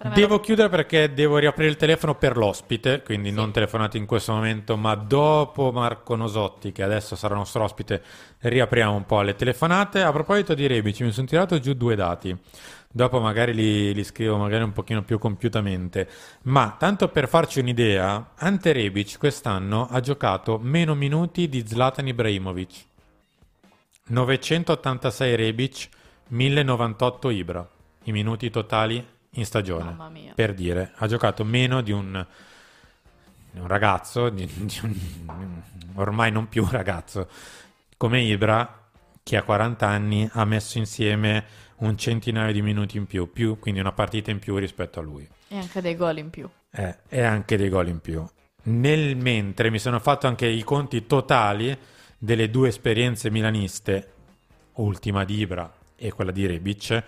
Devo chiudere perché devo riaprire il telefono per l'ospite, quindi non telefonate in questo momento, ma dopo Marco Nosotti, che adesso sarà nostro ospite, riapriamo un po' le telefonate. A proposito di Rebic, mi sono tirato giù due dati. Dopo magari li, li scrivo magari un pochino più compiutamente. Ma tanto per farci un'idea, Ante Rebic quest'anno ha giocato meno minuti di Zlatan Ibrahimovic. 986 Rebic, 1098 Ibra. I minuti totali in stagione. Mamma mia. Per dire, ha giocato meno di un, un ragazzo, di, di un, ormai non più un ragazzo, come Ibra, che a 40 anni ha messo insieme un centinaio di minuti in più, più quindi una partita in più rispetto a lui. E anche dei gol in più. Eh, e anche dei gol in più. Nel mentre mi sono fatto anche i conti totali delle due esperienze milaniste, ultima di Ibra e quella di Rebic.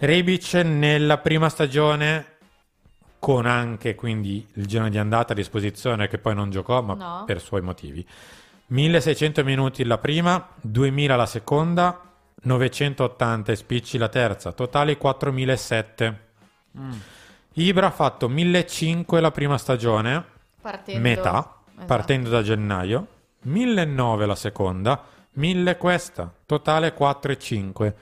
Rebic nella prima stagione, con anche quindi il giorno di andata a disposizione, che poi non giocò, ma No. per suoi motivi. 1600 minuti la prima, 2000 la seconda, 980 e spicci la terza, totali 4007. Ibra ha fatto 1500 la prima stagione, Partendo... metà, Esatto. partendo da gennaio, 1900 la seconda, 1000 questa, totale 4 e 5.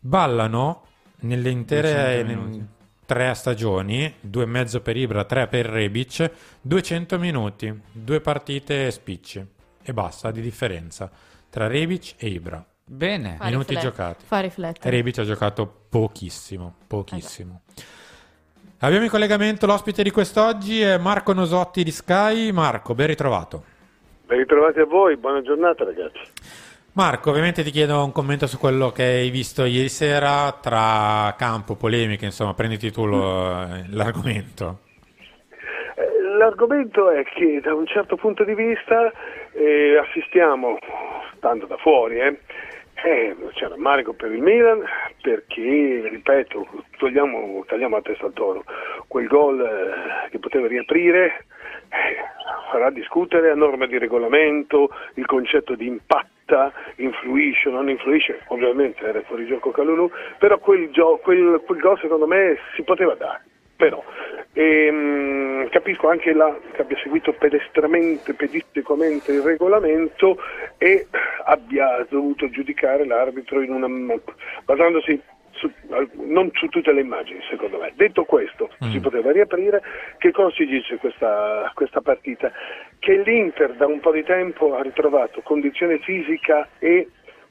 Ballano nelle intere 200 nel- minuti. tre stagioni, due e mezzo per Ibra, tre per Rebic, 200 minuti, due partite spicci e basta di differenza tra Rebic e Ibra. Bene. Fa Minuti riflet- giocati. Fa riflettere. Rebic ha giocato pochissimo, pochissimo. Abbiamo in collegamento l'ospite di quest'oggi è Marco Nosotti di Sky. Marco, ben ritrovato. Ben ritrovati a voi, buona giornata ragazzi. Marco, ovviamente ti chiedo un commento su quello che hai visto ieri sera tra campo, polemiche, insomma, prenditi tu lo- l'argomento. Eh, L'argomento è che da un certo punto di vista eh, assistiamo, stando da fuori, eh, eh, c'è rammarico per il Milan perché, ripeto, togliamo, tagliamo la testa al toro, quel gol eh, che poteva riaprire eh, farà discutere a norma di regolamento, il concetto di impatta, influisce o non influisce, ovviamente era fuori gioco Calulu, però quel, gio- quel, quel gol secondo me si poteva dare. Però ehm, capisco anche la, che abbia seguito pedestramente, pedisticamente il regolamento e abbia dovuto giudicare l'arbitro una, basandosi su- non su tutte le immagini, secondo me. Detto questo, si poteva riaprire. Che cosa si dice questa, questa partita? Che l'Inter da un po' di tempo ha ritrovato condizione fisica e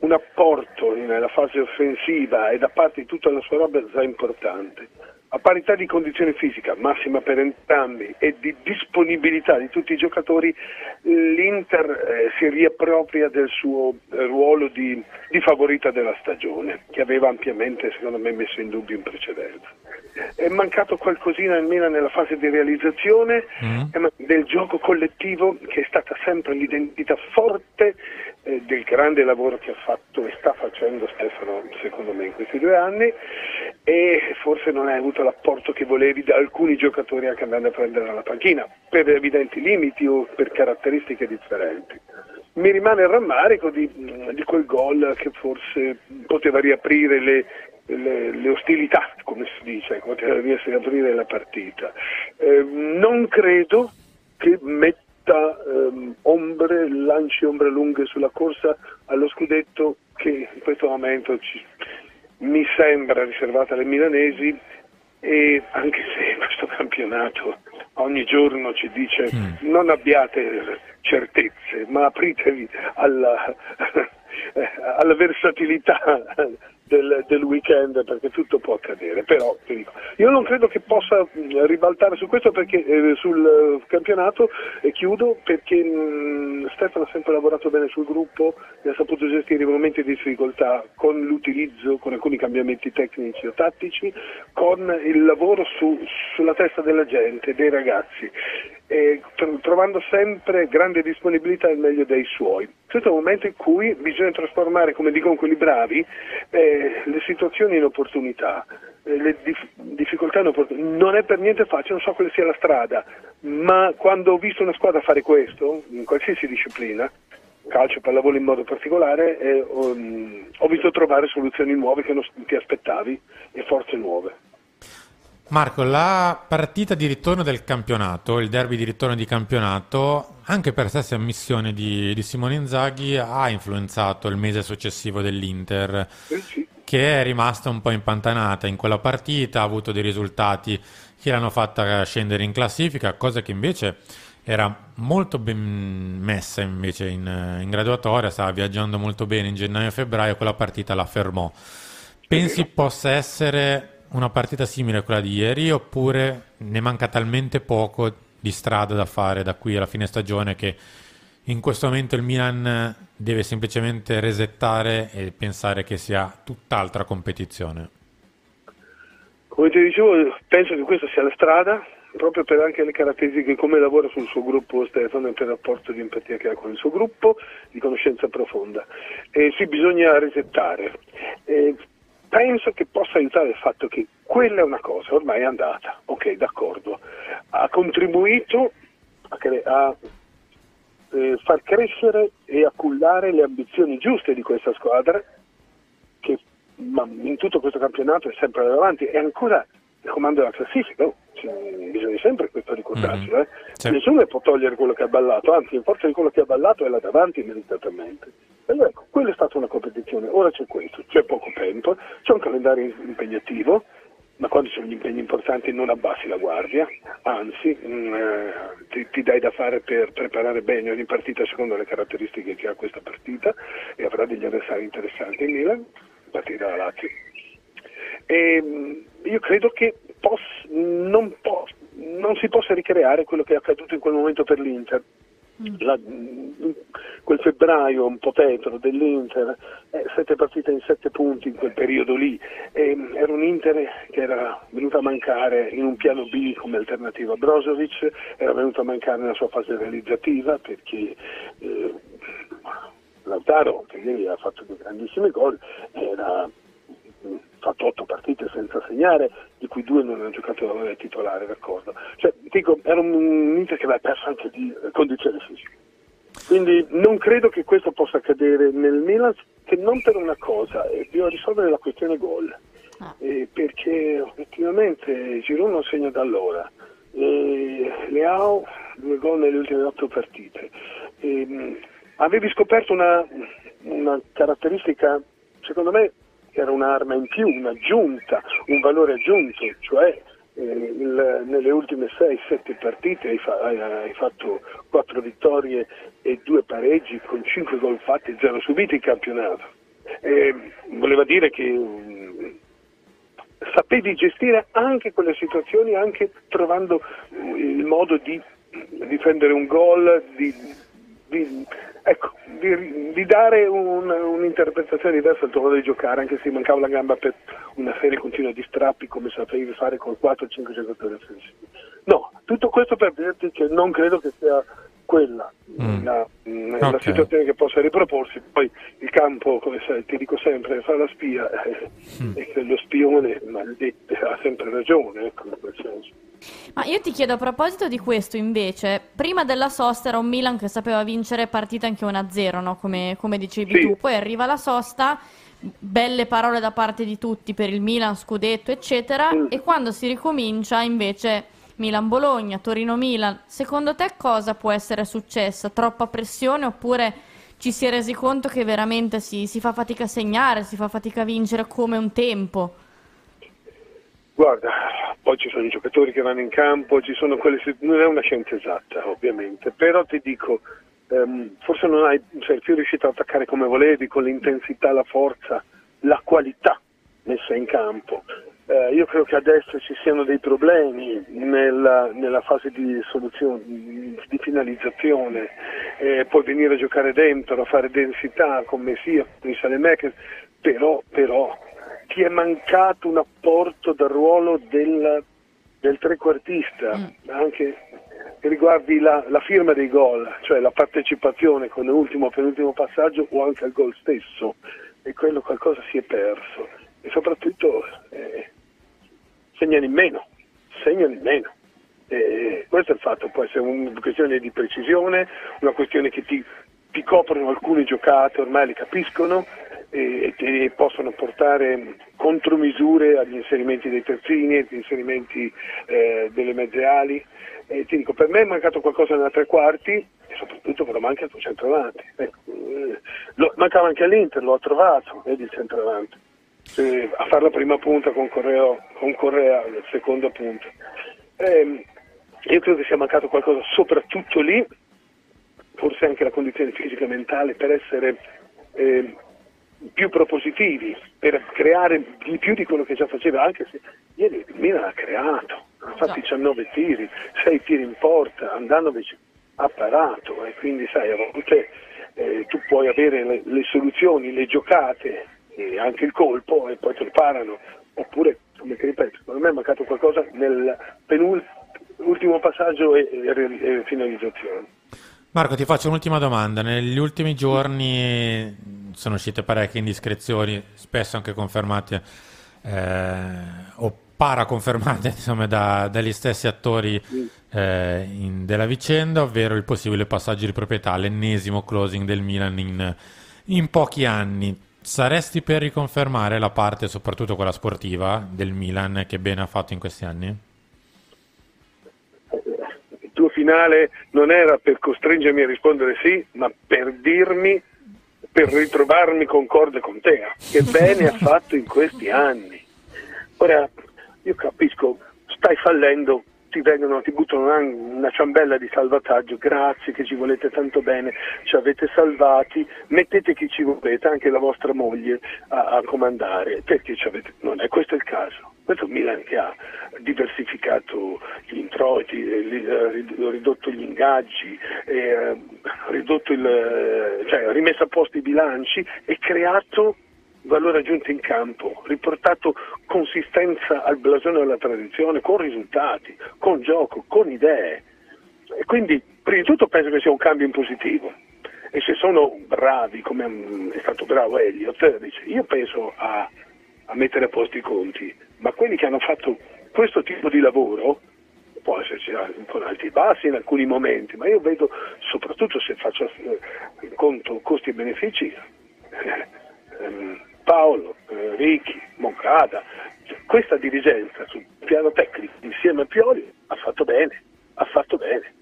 un apporto nella fase offensiva e da parte di tutta la sua roba già importante. A parità di condizione fisica, massima per entrambi, e di disponibilità di tutti i giocatori, l'Inter eh, si riappropria del suo eh, ruolo di, di favorita della stagione, che aveva ampiamente, secondo me, messo in dubbio in precedenza. È mancato qualcosina almeno nella fase di realizzazione è ma- del gioco collettivo, che è stata sempre l'identità forte eh, del grande lavoro che ha fatto e sta facendo Stefano, secondo me, in questi due anni e forse non hai avuto l'apporto che volevi da alcuni giocatori anche andando a prendere la panchina, per evidenti limiti o per caratteristiche differenti. Mi rimane il rammarico di, di quel gol che forse poteva riaprire le, le- le ostilità, come si dice, poteva riaprire la partita. Eh, non credo che metta ehm, ombre, lanci ombre lunghe sulla corsa allo scudetto che in questo momento ci- mi sembra riservata alle milanesi e anche se questo campionato ogni giorno ci dice mm. non abbiate certezze, ma apritevi alla, alla versatilità del, del, weekend perché tutto può accadere, però dico, io non credo che possa ribaltare su questo perché eh, sul campionato e chiudo perché mh, Stefano ha sempre lavorato bene sul gruppo e ha saputo gestire i momenti di difficoltà con l'utilizzo, con alcuni cambiamenti tecnici o tattici, con il lavoro su, sulla testa della gente, dei ragazzi eh, trovando sempre grande disponibilità il meglio dei suoi. Questo è un momento in cui bisogna trasformare, come dicono quelli bravi, eh, le situazioni in opportunità, eh, le dif- difficoltà in opportunità. Non è per niente facile, non so quale sia la strada, ma quando ho visto una squadra fare questo, in qualsiasi disciplina, calcio, pallavolo in modo particolare, eh, ho, ho visto trovare soluzioni nuove che non ti aspettavi e forze nuove. Marco, la partita di ritorno del campionato, il derby di ritorno di campionato, anche per stessa ammissione di, di Simone Inzaghi, ha influenzato il mese successivo dell'Inter, che è rimasta un po' impantanata in quella partita, ha avuto dei risultati che l'hanno fatta scendere in classifica, cosa che invece era molto ben messa invece in, in graduatoria, stava viaggiando molto bene in gennaio e febbraio, quella partita la fermò. Pensi possa essere una partita simile a quella di ieri oppure ne manca talmente poco di strada da fare da qui alla fine stagione che in questo momento il Milan deve semplicemente resettare e pensare che sia tutt'altra competizione? Come ti dicevo, penso che questa sia la strada, proprio per anche le caratteristiche come lavora sul suo gruppo Stefano e per il rapporto di empatia che ha con il suo gruppo, di conoscenza profonda. E sì, bisogna resettare. E penso che possa aiutare il fatto che quella è una cosa, ormai è andata, ok, d'accordo, ha contribuito a, cre- a eh, far crescere e a cullare le ambizioni giuste di questa squadra che in tutto questo campionato è sempre davanti, è ancora il comando della classifica, oh, bisogna sempre questo ricordarci, mm-hmm. eh? sì. nessuno può togliere quello che ha ballato, anzi in forza di quello che ha ballato è là davanti meritatamente. Allora, quella è stata una competizione, ora c'è questo, c'è poco tempo, c'è un calendario impegnativo, ma quando ci sono gli impegni importanti non abbassi la guardia, anzi mh, mm, eh, ti, ti, dai da fare per preparare bene ogni partita secondo le caratteristiche che ha questa partita e avrà degli avversari interessanti. In Milan, partita da Lazio. E, mm, io credo che poss, non, poss, non si possa ricreare quello che è accaduto in quel momento per l'Inter. La, quel febbraio un po' tetro dell'Inter, eh, sette partite in sette punti in quel periodo lì, eh, era un Inter che era venuto a mancare in un piano B come alternativa a Brozovic, era venuto a mancare nella sua fase realizzativa perché eh, Lautaro, che ieri ha fatto dei grandissimi gol, era fatto otto partite senza segnare, di cui due non hanno giocato titolare, d'accordo. Cioè, dico, era un Inter che aveva perso anche di condizioni fisiche. Quindi non credo che questo possa accadere nel Milan, che non per una cosa, eh, bisogna risolvere la questione gol, ah. eh, perché effettivamente Giroud non segna da allora. Eh, Leao due gol nelle ultime otto partite. Eh, avevi scoperto una, una caratteristica, secondo me, era un'arma in più, un'aggiunta, un valore aggiunto, cioè eh, il, nelle ultime 6-7 partite hai, fa, hai, fatto 4 vittorie e 2 pareggi con 5 gol fatti e 0 subiti in campionato. Eh, voleva dire che mh, sapevi gestire anche quelle situazioni, anche trovando mh, il modo di difendere un gol, di, di ecco, di, di dare un, un'interpretazione diversa al tuo modo di giocare, anche se mancava la gamba per una serie continua di strappi come sapevi fare con 4-5 giocatori offensivi. No, tutto questo per dirti che non credo che sia quella mm. la, okay. la, situazione che possa riproporsi. Poi il campo, come sai, ti dico sempre, fa la spia eh, mm. e lo spione maledetto ha sempre ragione, ecco, in quel senso. Ma io ti chiedo a proposito di questo invece, prima della sosta era un Milan che sapeva vincere partita anche 1-0, no? come, come, dicevi sì. tu, poi arriva la sosta, belle parole da parte di tutti per il Milan, scudetto eccetera, mm. e quando si ricomincia invece Milan-Bologna, Torino-Milan, secondo te cosa può essere successo? Troppa pressione oppure ci si è resi conto che veramente si, si fa fatica a segnare, si fa fatica a vincere come un tempo? Guarda, poi ci sono i giocatori che vanno in campo, quelle, non è una scienza esatta ovviamente, però ti dico, ehm, forse non hai, sei più riuscito ad attaccare come volevi, con l'intensità, la forza, la qualità messa in campo. Eh, io credo che adesso ci siano dei problemi nella, nella fase di di finalizzazione, eh, puoi venire a giocare dentro, a fare densità con Messia, con i Salemekers, però, però ti è mancato un apporto dal ruolo del, del trequartista, mm. anche che riguardi la, la, firma dei gol, cioè la partecipazione con l'ultimo o penultimo passaggio o anche al gol stesso, e quello qualcosa si è perso e soprattutto eh, segnano in meno, segnano in meno. Eh, questo è il fatto, può essere una questione di precisione, una questione che ti, ti coprono alcuni giocate, ormai li capiscono e, e possono portare contromisure agli inserimenti dei terzini, agli inserimenti eh, delle mezze ali. E ti dico, per me è mancato qualcosa nella tre quarti e soprattutto però manca il tuo centravanti. Ecco, eh, mancava anche all'Inter, l'ho trovato, vedi il centravanti eh, a fare la prima punta con Correa, con Correa la seconda punta. Eh, io credo che sia mancato qualcosa soprattutto lì, forse anche la condizione fisica e mentale per essere eh, più propositivi, per creare di più di quello che già faceva, anche se ieri il Milan ha creato, ha fatto 19 tiri, 6 tiri in porta, Andanovic ha parato e quindi sai, a volte eh, tu puoi avere le, le soluzioni, le giocate e anche il colpo e poi te lo parano. Oppure, come ti ripeto, secondo me è mancato qualcosa nel penultimo passaggio e, e, e finalizzazione. Marco, ti faccio un'ultima domanda. Negli ultimi giorni sono uscite parecchie indiscrezioni, spesso anche confermate eh, o paraconfermate insomma, da, dagli stessi attori eh, in, della vicenda, ovvero il possibile passaggio di proprietà, l'ennesimo closing del Milan in, in pochi anni. Saresti per riconfermare la parte, soprattutto quella sportiva, del Milan che bene ha fatto in questi anni? Finale non era per costringermi a rispondere sì, ma per dirmi, per ritrovarmi concorde con te, che bene ha fatto in questi anni. Ora, io capisco, stai fallendo ti, vengono, ti buttano una ciambella di salvataggio, grazie che ci volete tanto bene, ci avete salvati, mettete chi ci volete, anche la vostra moglie a, a comandare, perché avete, non è questo il caso. Questo Milan che ha diversificato gli introiti, eh, ridotto gli ingaggi, eh, ridotto il, cioè, rimesso a posto i bilanci e creato valore aggiunto in campo, riportato consistenza al blasone della tradizione con risultati, con gioco, con idee. E quindi, prima di tutto, penso che sia un cambio in positivo. E se sono bravi, come è stato bravo Elliot, io penso a, a mettere a posto i conti, ma quelli che hanno fatto questo tipo di lavoro, può esserci con alti e bassi in alcuni momenti, ma io vedo, soprattutto se faccio eh, il conto costi e benefici, eh, ehm, Paolo, eh, Ricchi, Moncada, questa dirigenza sul piano tecnico insieme a Pioli ha fatto bene, ha fatto bene.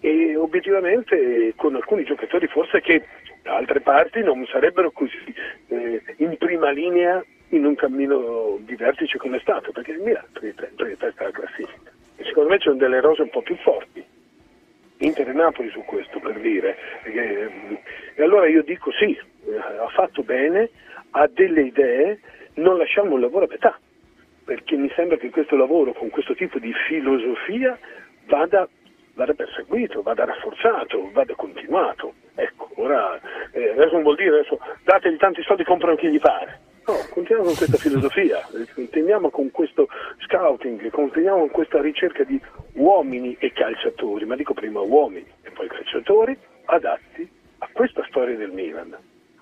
E obiettivamente con alcuni giocatori forse che da altre parti non sarebbero così eh, in prima linea in un cammino vertice come è stato, perché il Milan è testa alla classifica. E secondo me c'è delle rose un po' più forti. Inter e Napoli su questo per dire. E, e allora io dico sì, eh, ha fatto bene, ha delle idee, non lasciamo un lavoro a metà, perché mi sembra che questo lavoro con questo tipo di filosofia vada, vada perseguito, vada rafforzato, vada continuato. Ecco, ora eh, adesso non vuol dire adesso dategli tanti soldi comprano chi gli pare. No, continuiamo con questa filosofia, continuiamo con questo scouting, continuiamo con questa ricerca di uomini e calciatori, ma dico prima uomini e poi calciatori adatti a questa storia del Milan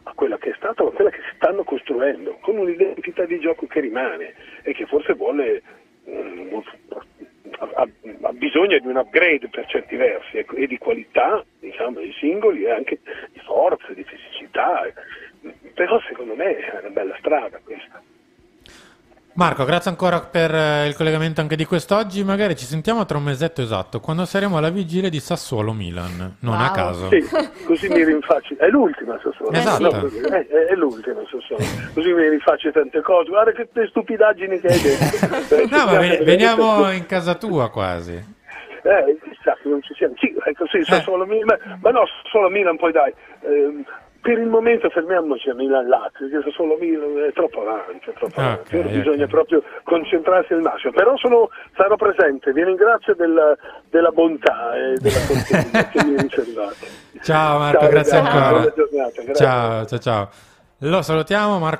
a quella che è stata a quella che stanno costruendo, con un'identità di gioco che rimane e che forse vuole, um, ha, ha, bisogno di un upgrade per certi versi ecco, e di qualità diciamo, dei singoli e anche di forza, di fisicità, però secondo me è una bella strada questa. Marco, grazie ancora per eh, il collegamento anche di quest'oggi. Magari ci sentiamo tra un mesetto esatto, quando saremo alla vigilia di Sassuolo-Milan. Non a Wow. caso. Sì, così mi rinfacci. È l'ultima Sassuolo. Esatto. No, è, è- l'ultima Sassuolo. Così mi rinfacci tante cose. Guarda che te stupidaggini che hai detto. Eh, No, ma veniamo in casa tua quasi. Eh, chissà che non ci siamo. Sì, è così, Sassuolo Milan. Ma, no, solo Milan poi dai. ehm, per il momento fermiamoci a Milan-Lazio, perché Sassuolo Milan è troppo avanti, è troppo Ok, avanti. Ora ok. bisogna proprio concentrarsi al massimo. Però sono, sarò presente, vi ringrazio della, della bontà e della cortesia che mi riservate. Ciao Marco, Ciao, grazie ragazzi, ancora. buona giornata, grazie. Ciao, ciao, ciao. Lo salutiamo, Marco